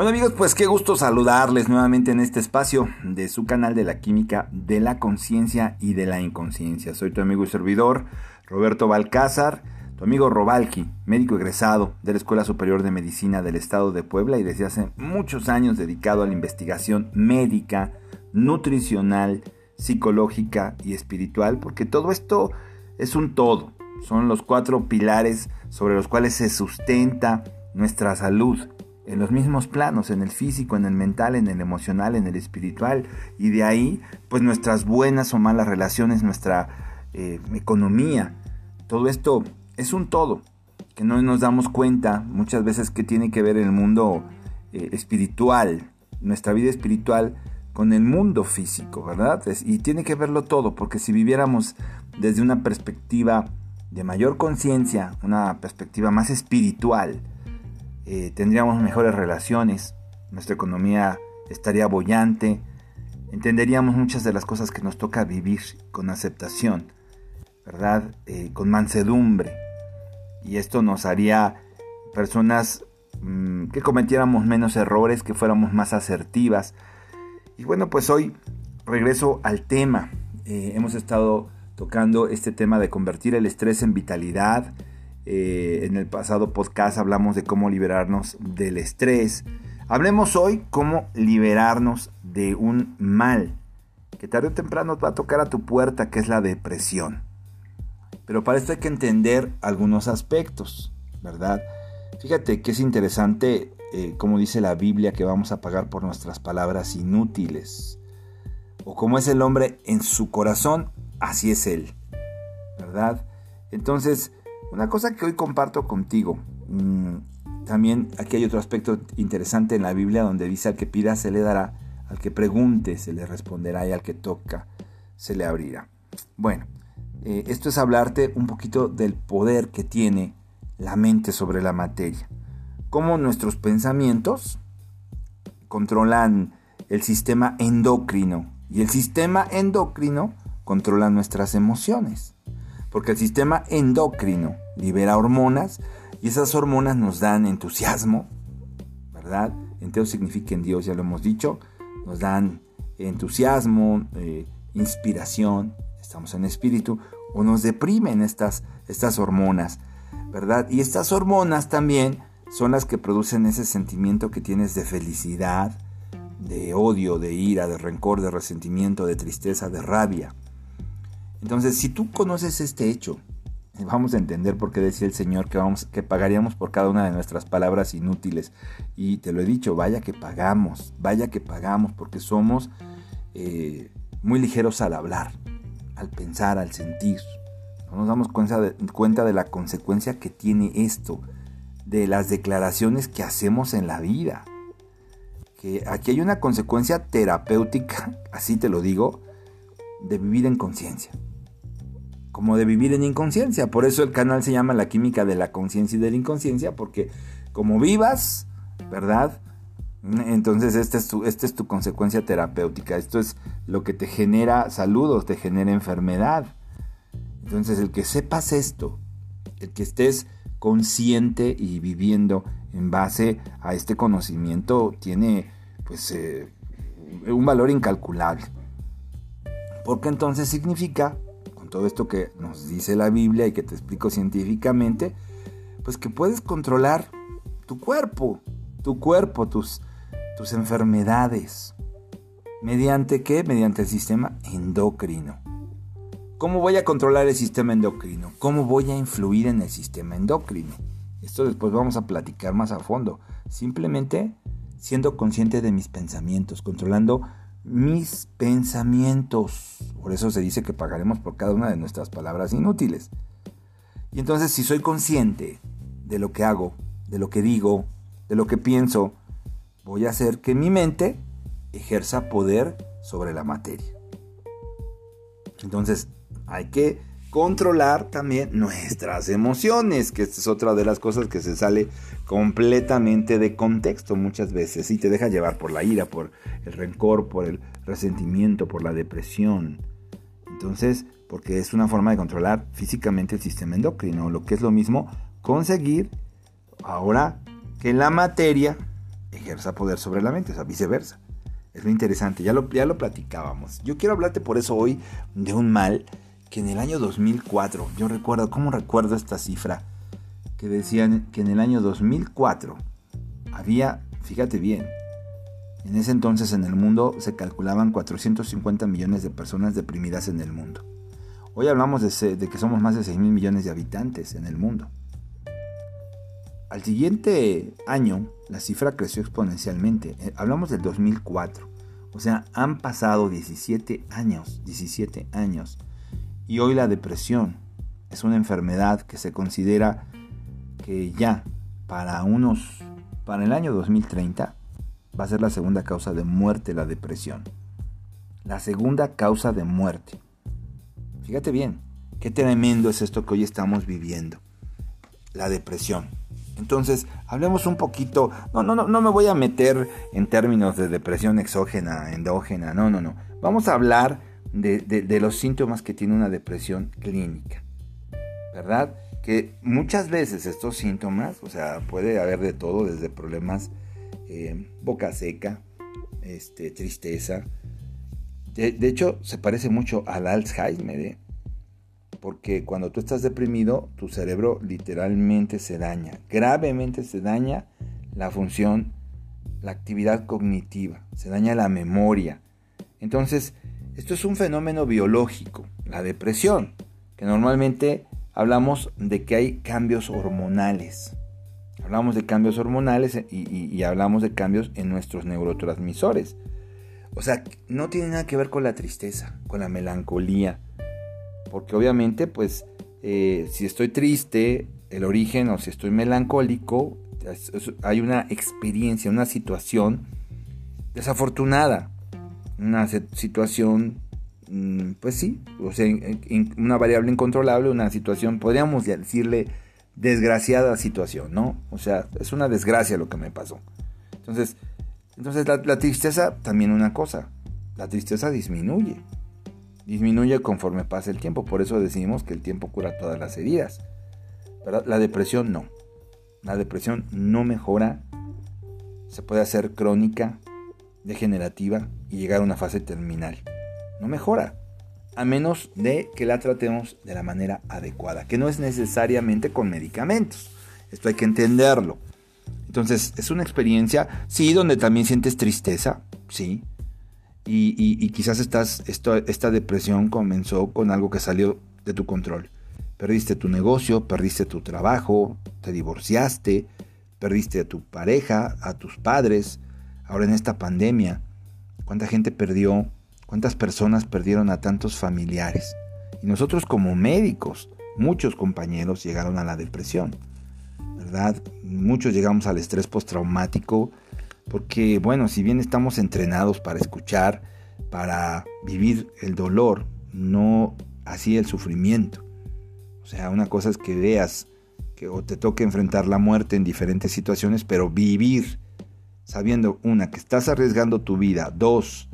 Bueno amigos, pues qué gusto saludarles nuevamente en este espacio de su canal de la química de la conciencia y de la inconsciencia. Soy tu amigo y servidor Roberto Balcázar, tu amigo Robalki, médico egresado de la Escuela Superior de Medicina del Estado de Puebla y desde hace muchos años dedicado a la investigación médica, nutricional, psicológica y espiritual, porque todo esto es un todo, son los cuatro pilares sobre los cuales se sustenta nuestra salud en los mismos planos, en el físico, en el mental, en el emocional, en el espiritual, y de ahí, pues nuestras buenas o malas relaciones, nuestra eh, economía, todo esto es un todo, que no nos damos cuenta muchas veces que tiene que ver el mundo eh, espiritual, nuestra vida espiritual, con el mundo físico, ¿verdad? Y tiene que verlo todo, porque si viviéramos desde una perspectiva de mayor conciencia, una perspectiva más espiritual, eh, tendríamos mejores relaciones, nuestra economía estaría bollante, entenderíamos muchas de las cosas que nos toca vivir con aceptación, ¿verdad? Eh, con mansedumbre. Y esto nos haría personas mm, que cometiéramos menos errores, que fuéramos más asertivas. Y bueno, pues hoy regreso al tema. Eh, hemos estado tocando este tema de convertir el estrés en vitalidad, eh, en el pasado podcast hablamos de cómo liberarnos del estrés. Hablemos hoy cómo liberarnos de un mal que tarde o temprano va a tocar a tu puerta, que es la depresión. Pero para esto hay que entender algunos aspectos, ¿verdad? Fíjate que es interesante, eh, como dice la Biblia, que vamos a pagar por nuestras palabras inútiles. O como es el hombre en su corazón, así es él, ¿verdad? Entonces, una cosa que hoy comparto contigo, mm, también aquí hay otro aspecto interesante en la Biblia donde dice al que pida se le dará, al que pregunte se le responderá y al que toca se le abrirá. Bueno, eh, esto es hablarte un poquito del poder que tiene la mente sobre la materia. Cómo nuestros pensamientos controlan el sistema endocrino y el sistema endocrino controla nuestras emociones porque el sistema endocrino libera hormonas y esas hormonas nos dan entusiasmo, ¿verdad? Entero significa en Dios, ya lo hemos dicho, nos dan entusiasmo, eh, inspiración, estamos en espíritu, o nos deprimen estas, estas hormonas, ¿verdad? Y estas hormonas también son las que producen ese sentimiento que tienes de felicidad, de odio, de ira, de rencor, de resentimiento, de tristeza, de rabia. Entonces, si tú conoces este hecho, vamos a entender por qué decía el Señor que, vamos, que pagaríamos por cada una de nuestras palabras inútiles. Y te lo he dicho, vaya que pagamos, vaya que pagamos, porque somos eh, muy ligeros al hablar, al pensar, al sentir. No nos damos cuenta de, cuenta de la consecuencia que tiene esto, de las declaraciones que hacemos en la vida. Que aquí hay una consecuencia terapéutica, así te lo digo, de vivir en conciencia como de vivir en inconsciencia. Por eso el canal se llama La química de la conciencia y de la inconsciencia, porque como vivas, ¿verdad? Entonces esta es, tu, es tu consecuencia terapéutica. Esto es lo que te genera salud o te genera enfermedad. Entonces el que sepas esto, el que estés consciente y viviendo en base a este conocimiento tiene pues eh, un valor incalculable. Porque entonces significa todo esto que nos dice la Biblia y que te explico científicamente, pues que puedes controlar tu cuerpo, tu cuerpo, tus, tus enfermedades. ¿Mediante qué? Mediante el sistema endocrino. ¿Cómo voy a controlar el sistema endocrino? ¿Cómo voy a influir en el sistema endocrino? Esto después vamos a platicar más a fondo. Simplemente siendo consciente de mis pensamientos, controlando mis pensamientos. Por eso se dice que pagaremos por cada una de nuestras palabras inútiles. Y entonces si soy consciente de lo que hago, de lo que digo, de lo que pienso, voy a hacer que mi mente ejerza poder sobre la materia. Entonces hay que controlar también nuestras emociones, que esta es otra de las cosas que se sale completamente de contexto muchas veces y te deja llevar por la ira, por el rencor, por el resentimiento, por la depresión. Entonces, porque es una forma de controlar físicamente el sistema endocrino, lo que es lo mismo conseguir ahora que la materia ejerza poder sobre la mente, o sea, viceversa. Es lo interesante, ya lo, ya lo platicábamos. Yo quiero hablarte por eso hoy de un mal que en el año 2004, yo recuerdo, ¿cómo recuerdo esta cifra? Que decían que en el año 2004 había, fíjate bien, en ese entonces en el mundo se calculaban 450 millones de personas deprimidas en el mundo. Hoy hablamos de, que somos más de 6 mil millones de habitantes en el mundo. Al siguiente año, la cifra creció exponencialmente. Eh, hablamos del 2004. O sea, han pasado 17 años, 17 años. Y hoy la depresión es una enfermedad que se considera que ya para unos, para el año 2030, va a ser la segunda causa de muerte la depresión. La segunda causa de muerte. Fíjate bien, qué tremendo es esto que hoy estamos viviendo. La depresión. Entonces, hablemos un poquito, no, no, no, no me voy a meter en términos de depresión exógena, endógena, no, no, no. Vamos a hablar de, los síntomas que tiene una depresión clínica, ¿verdad? Que muchas veces estos síntomas, o sea, puede haber de todo, desde problemas eh, boca seca, este, tristeza. De, hecho, se parece mucho al Alzheimer, ¿eh? porque cuando tú estás deprimido, tu cerebro literalmente se daña, gravemente se daña la función, la actividad cognitiva, se daña la memoria. Entonces, esto es un fenómeno biológico, la depresión, que normalmente hablamos de que hay cambios hormonales. Hablamos de cambios hormonales y, hablamos de cambios en nuestros neurotransmisores. O sea, no tiene nada que ver con la tristeza, con la melancolía, porque obviamente, pues, eh, si estoy triste, el origen, o si estoy melancólico, hay una experiencia, una situación desafortunada, una situación, mm, pues sí, o sea, una variable incontrolable, una situación, podríamos decirle, desgraciada situación, ¿no? O sea, es una desgracia lo que me pasó. Entonces, entonces la tristeza también una cosa, la tristeza disminuye disminuye conforme pasa el tiempo. Por eso decimos que el tiempo cura todas las heridas. La depresión no. La depresión no mejora. Se puede hacer crónica, degenerativa y llegar a una fase terminal. No mejora. A menos de que la tratemos de la manera adecuada. Que no es necesariamente con medicamentos. Esto hay que entenderlo. Entonces, es una experiencia, sí, donde también sientes tristeza, sí, y, quizás estás, esta depresión comenzó con algo que salió de tu control. Perdiste tu negocio, perdiste tu trabajo, te divorciaste, perdiste a tu pareja, a tus padres. Ahora en esta pandemia, ¿cuánta gente perdió? ¿Cuántas personas perdieron a tantos familiares? Y nosotros como médicos, muchos compañeros llegaron a la depresión, ¿verdad? Muchos llegamos al estrés postraumático porque, bueno, si bien estamos entrenados para escuchar, para vivir el dolor, no así el sufrimiento. O sea, una cosa es que veas que o te toque enfrentar la muerte en diferentes situaciones, pero vivir sabiendo, una, que estás arriesgando tu vida, dos,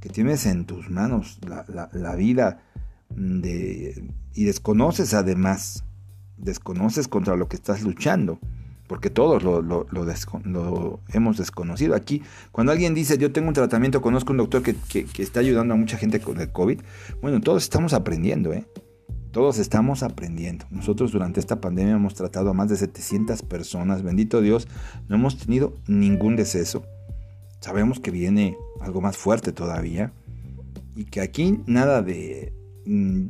que tienes en tus manos la, vida de, y desconoces además, desconoces contra lo que estás luchando porque todos lo, hemos desconocido. Aquí, cuando alguien dice, yo tengo un tratamiento, conozco un doctor que, está ayudando a mucha gente con el COVID, bueno, todos estamos aprendiendo, ¿eh? Todos estamos aprendiendo. Nosotros durante esta pandemia hemos tratado a más de 700 personas, bendito Dios, no hemos tenido ningún deceso. Sabemos que viene algo más fuerte todavía y que aquí nada de... Mm,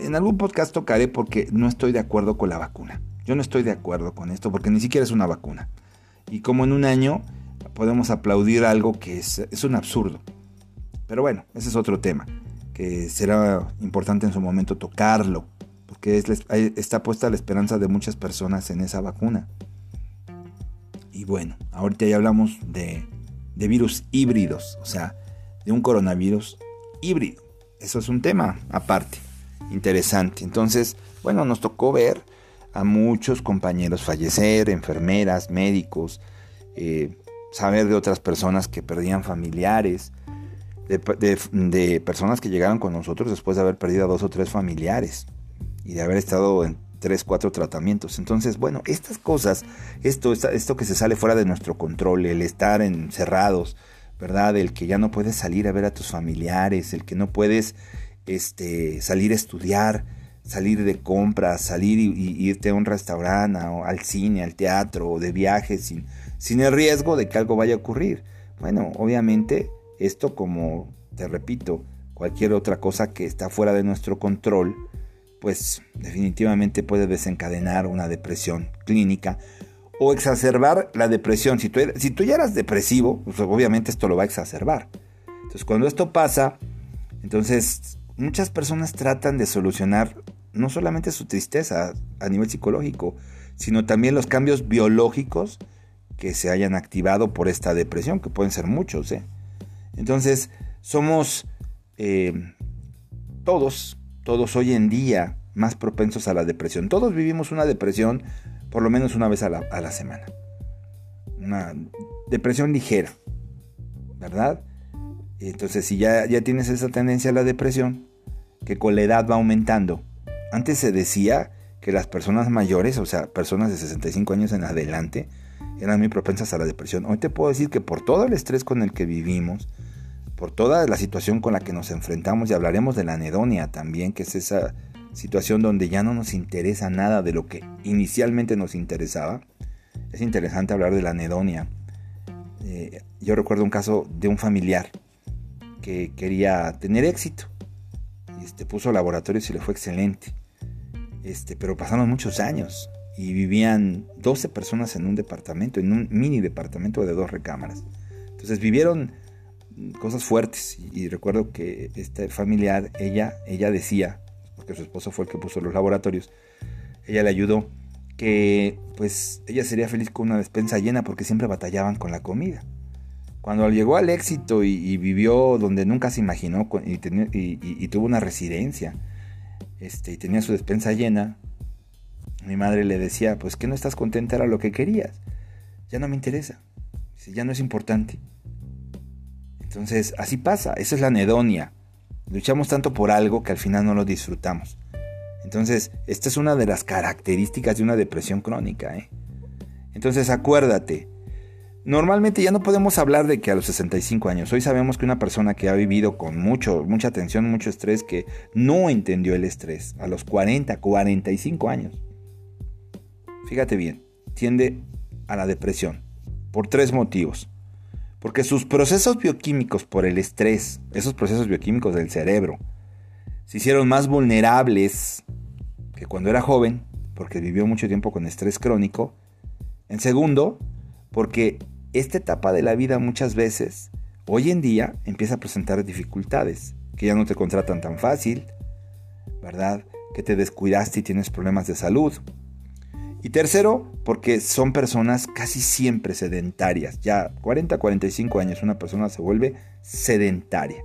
en algún podcast tocaré porque no estoy de acuerdo con la vacuna. Yo no estoy de acuerdo con esto porque ni siquiera es una vacuna. Y como en un año podemos aplaudir algo que es, un absurdo. Pero bueno, ese es otro tema, que será importante en su momento tocarlo, porque está puesta la esperanza de muchas personas en esa vacuna. Y bueno, ahorita ya hablamos de, de virus híbridos, o sea, de un coronavirus híbrido. Eso es un tema aparte, interesante. Entonces, bueno, nos tocó ver a muchos compañeros fallecer, enfermeras, médicos, eh, saber de otras personas que perdían familiares, de, personas que llegaron con nosotros después de haber perdido a dos o tres familiares y de haber estado 3, 4 tratamientos. Entonces, bueno, estas cosas, esto, esto que se sale fuera de nuestro control, el estar encerrados, ¿verdad? El que ya no puedes salir a ver a tus familiares, el que no puedes este, salir a estudiar, salir de compras, salir y, irte a un restaurante, o al cine, al teatro, o de viaje sin, sin el riesgo de que algo vaya a ocurrir. Bueno, obviamente esto como, te repito, cualquier otra cosa que está fuera de nuestro control, pues definitivamente puede desencadenar una depresión clínica o exacerbar la depresión. Si tú, si tú ya eras depresivo, pues obviamente esto lo va a exacerbar. Entonces cuando esto pasa, entonces muchas personas tratan de solucionar no solamente su tristeza a nivel psicológico, sino también los cambios biológicos que se hayan activado por esta depresión, que pueden ser muchos. ¿eh? Entonces, somos eh, todos, todos hoy en día más propensos a la depresión. Todos vivimos una depresión por lo menos una vez a la, semana. Una depresión ligera, ¿verdad? Entonces, si ya, ya tienes esa tendencia a la depresión, que con la edad va aumentando, antes se decía que las personas mayores, o sea, personas de 65 años en adelante, eran muy propensas a la depresión. Hoy te puedo decir que por todo el estrés con el que vivimos, por toda la situación con la que nos enfrentamos, y hablaremos de la anedonia también, que es esa situación donde ya no nos interesa nada de lo que inicialmente nos interesaba. Es interesante hablar de la anedonia. Eh, yo recuerdo un caso de un familiar que quería tener éxito. Este, puso laboratorios y le fue excelente. Este, pero pasaron muchos años y vivían 12 personas en un departamento, en un mini departamento de dos recámaras. Entonces vivieron cosas fuertes y, recuerdo que este familiar, ella, ella decía, porque su esposo fue el que puso los laboratorios, ella le ayudó que pues ella sería feliz con una despensa llena porque siempre batallaban con la comida. Cuando llegó al éxito y, vivió donde nunca se imaginó y, y tuvo una residencia, este, y tenía su despensa llena, mi madre le decía, pues que no estás contenta era lo que querías. Ya no me interesa. Ya no es importante. Entonces, así pasa. Esa es la anedonia. Luchamos tanto por algo que al final no lo disfrutamos. Entonces, esta es una de las características de una depresión crónica. ¿eh? Entonces, acuérdate, Normalmente ya no podemos hablar de que a los 65 años, hoy sabemos que una persona que ha vivido con mucho, mucha tensión, mucho estrés, que no entendió el estrés a los 40, 45 años, fíjate bien, tiende a la depresión por tres motivos. Porque sus procesos bioquímicos por el estrés, esos procesos bioquímicos del cerebro, se hicieron más vulnerables que cuando era joven, porque vivió mucho tiempo con estrés crónico. En segundo, porque esta etapa de la vida muchas veces, hoy en día, empieza a presentar dificultades, que ya no te contratan tan fácil, ¿verdad? Que te descuidaste y tienes problemas de salud. Y tercero, porque son personas casi siempre sedentarias. Ya 40, 45 años una persona se vuelve sedentaria.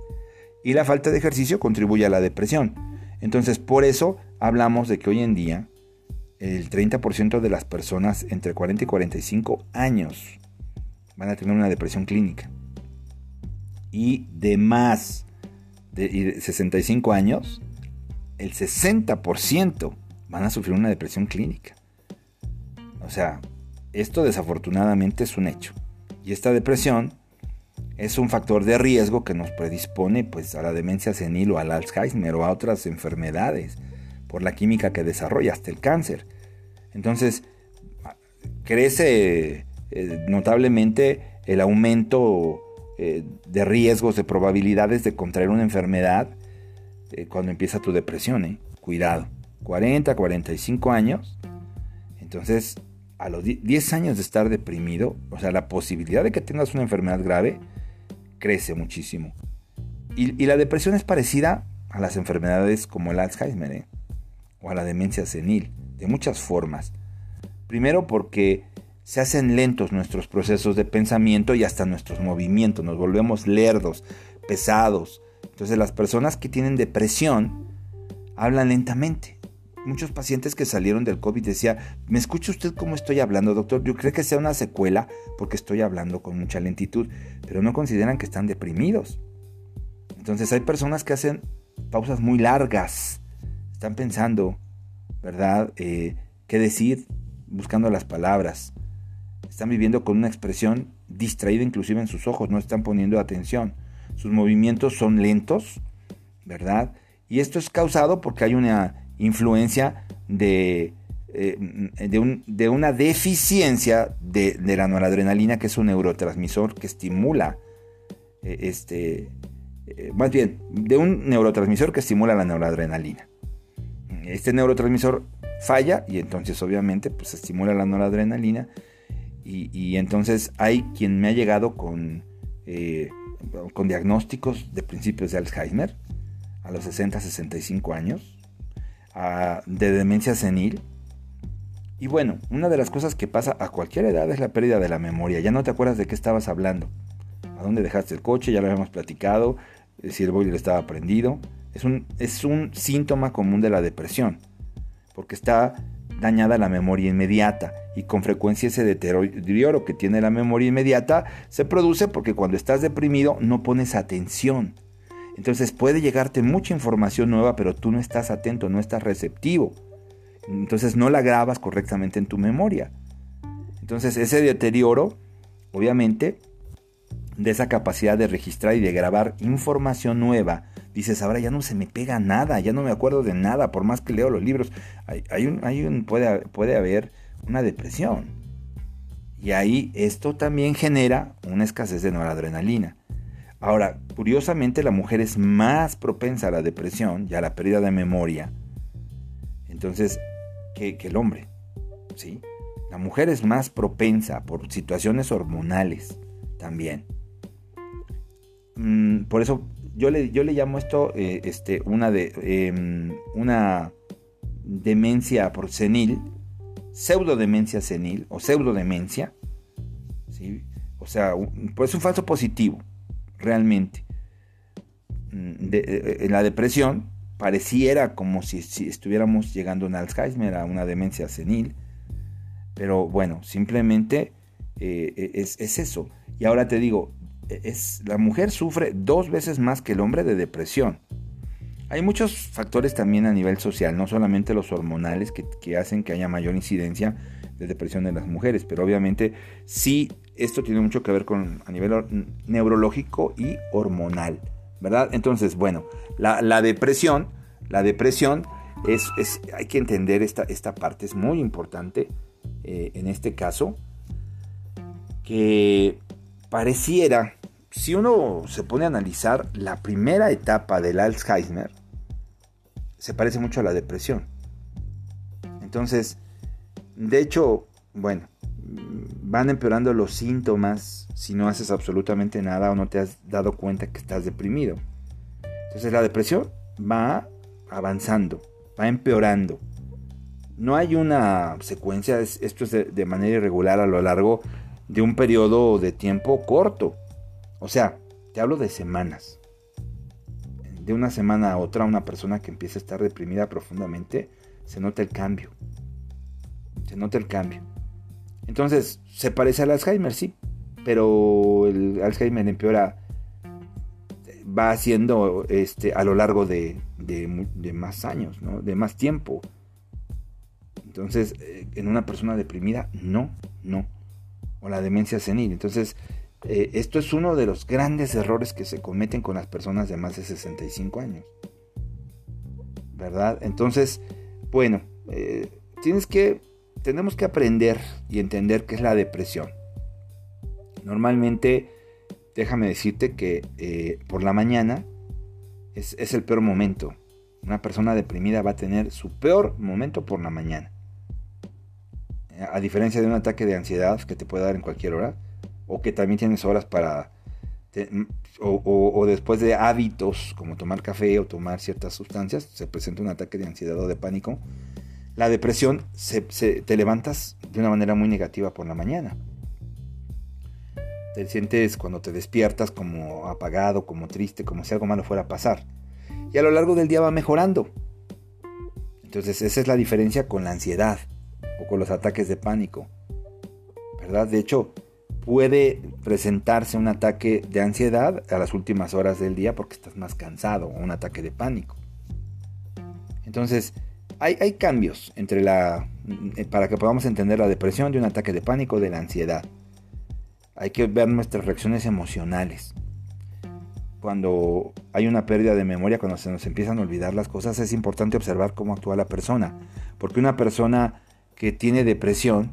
Y la falta de ejercicio contribuye a la depresión. Entonces, por eso hablamos de que hoy en día el 30% de las personas entre 40 y 45 años van a tener una depresión clínica. Y de más de 65 años, el 60% van a sufrir una depresión clínica. O sea, esto desafortunadamente es un hecho. Y esta depresión es un factor de riesgo que nos predispone pues, a la demencia senil o al Alzheimer o a otras enfermedades por la química que desarrolla hasta el cáncer. Entonces, crece eh, notablemente el aumento eh, de riesgos, de probabilidades de contraer una enfermedad eh, cuando empieza tu depresión. Cuidado, 40, 45 años. Entonces, a los 10 años de estar deprimido, o sea, la posibilidad de que tengas una enfermedad grave crece muchísimo. Y, la depresión es parecida a las enfermedades como el Alzheimer o a la demencia senil de muchas formas. Primero porque se hacen lentos nuestros procesos de pensamiento y hasta nuestros movimientos, nos volvemos lerdos, pesados. Entonces las personas que tienen depresión hablan lentamente. Muchos pacientes que salieron del COVID decían, ¿me escucha usted cómo estoy hablando, doctor? Yo creo que sea una secuela porque estoy hablando con mucha lentitud, pero no consideran que están deprimidos. Entonces hay personas que hacen pausas muy largas, están pensando, ¿verdad? Eh, ¿Qué decir? Buscando las palabras. Están viviendo con una expresión distraída inclusive en sus ojos, no están poniendo atención. Sus movimientos son lentos, ¿verdad? Y esto es causado porque hay una influencia de, eh, de, una deficiencia de, la noradrenalina, que es un neurotransmisor que estimula, eh, este, eh, más bien, de un neurotransmisor que estimula la noradrenalina. Este neurotransmisor falla y entonces obviamente pues estimula la noradrenalina y, entonces hay quien me ha llegado con, con diagnósticos de principios de Alzheimer a los 60, 65 años, de demencia senil. Y bueno, una de las cosas que pasa a cualquier edad es la pérdida de la memoria. Ya no te acuerdas de qué estabas hablando. ¿A dónde dejaste el coche? Ya lo habíamos platicado. Eh, si el boiler estaba prendido. Es un, es un síntoma común de la depresión. Porque está dañada la memoria inmediata y con frecuencia ese deterioro que tiene la memoria inmediata se produce porque cuando estás deprimido no pones atención. Entonces puede llegarte mucha información nueva, pero tú no estás atento, no estás receptivo. Entonces no la grabas correctamente en tu memoria. Entonces ese deterioro, obviamente, de esa capacidad de registrar y de grabar información nueva, dices, ahora ya no se me pega nada, ya no me acuerdo de nada, por más que leo los libros, hay, un, puede, puede haber una depresión. Y ahí esto también genera una escasez de noradrenalina. Ahora, curiosamente la mujer es más propensa a la depresión y a la pérdida de memoria, entonces, que, el hombre, ¿sí? La mujer es más propensa por situaciones hormonales también. Mm, por eso yo le, yo le llamo esto eh, este, una, de, em, una demencia por senil, pseudodemencia senil o pseudodemencia, ¿sí? O sea, pues un falso positivo realmente. Mm, en la depresión pareciera como si, estuviéramos llegando a Alzheimer, a una demencia senil, pero bueno, simplemente eh, es, es, eso. Y ahora te digo, e, es, la mujer sufre dos veces más que el hombre de depresión. Hay muchos factores también a nivel social, no solamente los hormonales que hacen que haya mayor incidencia de depresión en las mujeres, pero obviamente sí esto tiene mucho que ver con a nivel neurológico y hormonal, ¿verdad? Entonces, bueno, la, depresión, la depresión es, hay que entender esta, esta parte, es muy importante eh, en este caso, que pareciera, si uno se pone a analizar la primera etapa del Alzheimer, se parece mucho a la depresión. Entonces, de hecho, bueno, van empeorando los síntomas si no haces absolutamente nada o no te has dado cuenta que estás deprimido. Entonces la depresión va avanzando, va empeorando. No hay una secuencia, esto es de, manera irregular a lo largo de un periodo de tiempo corto. O sea, te hablo de semanas. De una semana a otra, una persona que empieza a estar deprimida profundamente, se nota el cambio. Se nota el cambio. Entonces, se parece al Alzheimer, sí, pero el Alzheimer empeora, va haciendo este, a lo largo de, más años, ¿no? de más tiempo. Entonces, eh, en una persona deprimida, no, no. O la demencia senil. Entonces, eh, esto es uno de los grandes errores que se cometen con las personas de más de 65 años. ¿Verdad? Entonces, bueno, eh, tienes que tenemos que aprender y entender qué es la depresión. Normalmente, déjame decirte que eh, por la mañana es, el peor momento. Una persona deprimida va a tener su peor momento por la mañana. A diferencia de un ataque de ansiedad que te puede dar en cualquier hora, o que también tienes horas para... o, después de hábitos como tomar café o tomar ciertas sustancias, se presenta un ataque de ansiedad o de pánico la depresión se, te levantas de una manera muy negativa por la mañana. Te sientes cuando te despiertas como apagado, como triste, como si algo malo fuera a pasar. Y a lo largo del día va mejorando. Entonces esa es la diferencia con la ansiedad o con los ataques de pánico. ¿Verdad? De hecho, puede presentarse un ataque de ansiedad a las últimas horas del día porque estás más cansado o un ataque de pánico. Entonces, hay, cambios entre la, eh, para que podamos entender la depresión de un ataque de pánico, de la ansiedad. Hay que ver nuestras reacciones emocionales. Cuando hay una pérdida de memoria, cuando se nos empiezan a olvidar las cosas, es importante observar cómo actúa la persona. Porque una persona que tiene depresión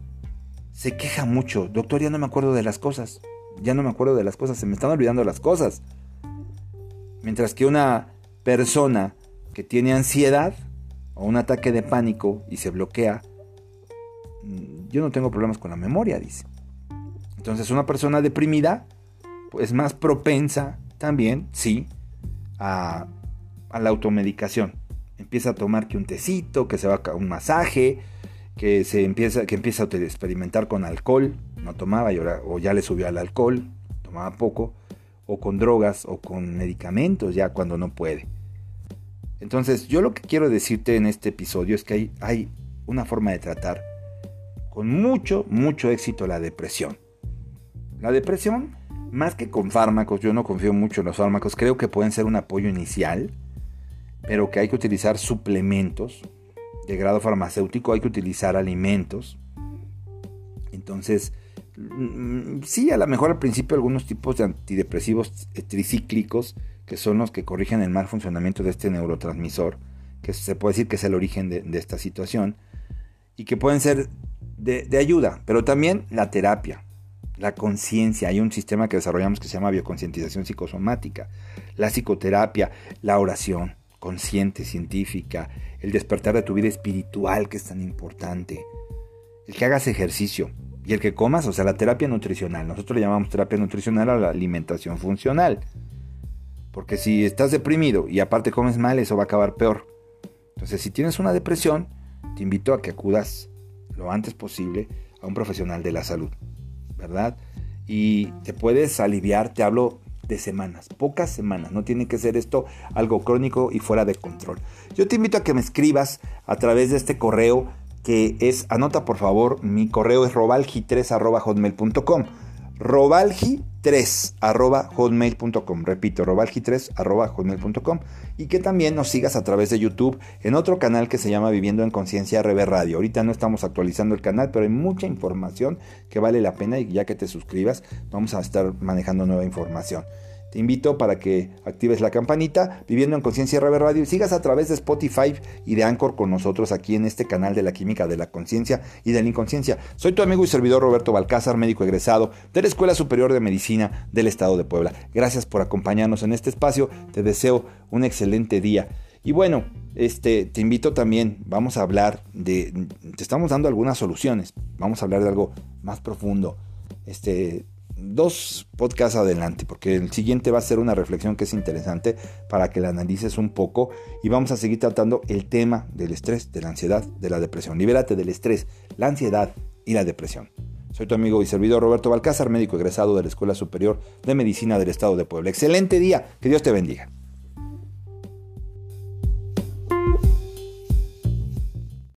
se queja mucho. Doctor, ya no me acuerdo de las cosas. Ya no me acuerdo de las cosas. Se me están olvidando las cosas. Mientras que una persona que tiene ansiedad o un ataque de pánico y se bloquea, mm, yo no tengo problemas con la memoria, dice. Entonces una persona deprimida pues, es más propensa también, sí, a, la automedicación. Empieza a tomar que un tecito, que se va a un masaje, que se empieza, que empieza a experimentar con alcohol, no tomaba y ahora, o ya le subió al alcohol, tomaba poco, o con drogas o con medicamentos ya cuando no puede. Entonces yo lo que quiero decirte en este episodio es que hay, hay una forma de tratar con mucho, mucho éxito la depresión. La depresión, más que con fármacos, yo no confío mucho en los fármacos, creo que pueden ser un apoyo inicial, pero que hay que utilizar suplementos de grado farmacéutico, hay que utilizar alimentos. Entonces, mm, sí, a lo mejor al principio algunos tipos de antidepresivos tricíclicos, que son los que corrigen el mal funcionamiento de este neurotransmisor, que se puede decir que es el origen de, esta situación, y que pueden ser de, de ayuda, pero también la terapia, la conciencia. Hay un sistema que desarrollamos que se llama bioconcientización psicosomática, la psicoterapia, la oración consciente, científica, el despertar de tu vida espiritual que es tan importante, el que hagas ejercicio y el que comas, o sea, la terapia nutricional. Nosotros le llamamos terapia nutricional a la alimentación funcional. Porque si estás deprimido y aparte comes mal, eso va a acabar peor. Entonces, si tienes una depresión, te invito a que acudas lo antes posible a un profesional de la salud, ¿verdad? Y te puedes aliviar, te hablo de semanas, pocas semanas. No tiene que ser esto algo crónico y fuera de control. Yo te invito a que me escribas a través de este correo que es, anota por favor, mi correo es robalgi3.hotmail.com. Robalgi3.hotmail.com. Repito, robalgi3.hotmail.com. Y que también nos sigas a través de YouTube en otro canal que se llama Viviendo en Conciencia RB Radio. Ahorita no estamos actualizando el canal, pero hay mucha información que vale la pena y ya que te suscribas, vamos a estar manejando nueva información. Te invito para que actives la campanita, Viviendo en Conciencia RB Radio, y sigas a través de Spotify y de Anchor con nosotros aquí en este canal de la química de la conciencia y de la inconsciencia. Soy tu amigo y servidor Roberto Balcázar, médico egresado de la Escuela Superior de Medicina del Estado de Puebla. Gracias por acompañarnos en este espacio, te deseo un excelente día. Y bueno, este, te invito también, vamos a hablar de, te estamos dando algunas soluciones, vamos a hablar de algo más profundo. Este, dos podcasts adelante, porque el siguiente va a ser una reflexión que es interesante para que la analices un poco y vamos a seguir tratando el tema del estrés, de la ansiedad, de la depresión. Libérate del estrés, la ansiedad y la depresión. Soy tu amigo y servidor Roberto Balcázar, médico egresado de la Escuela Superior de Medicina del Estado de Puebla. Excelente día, que Dios te bendiga.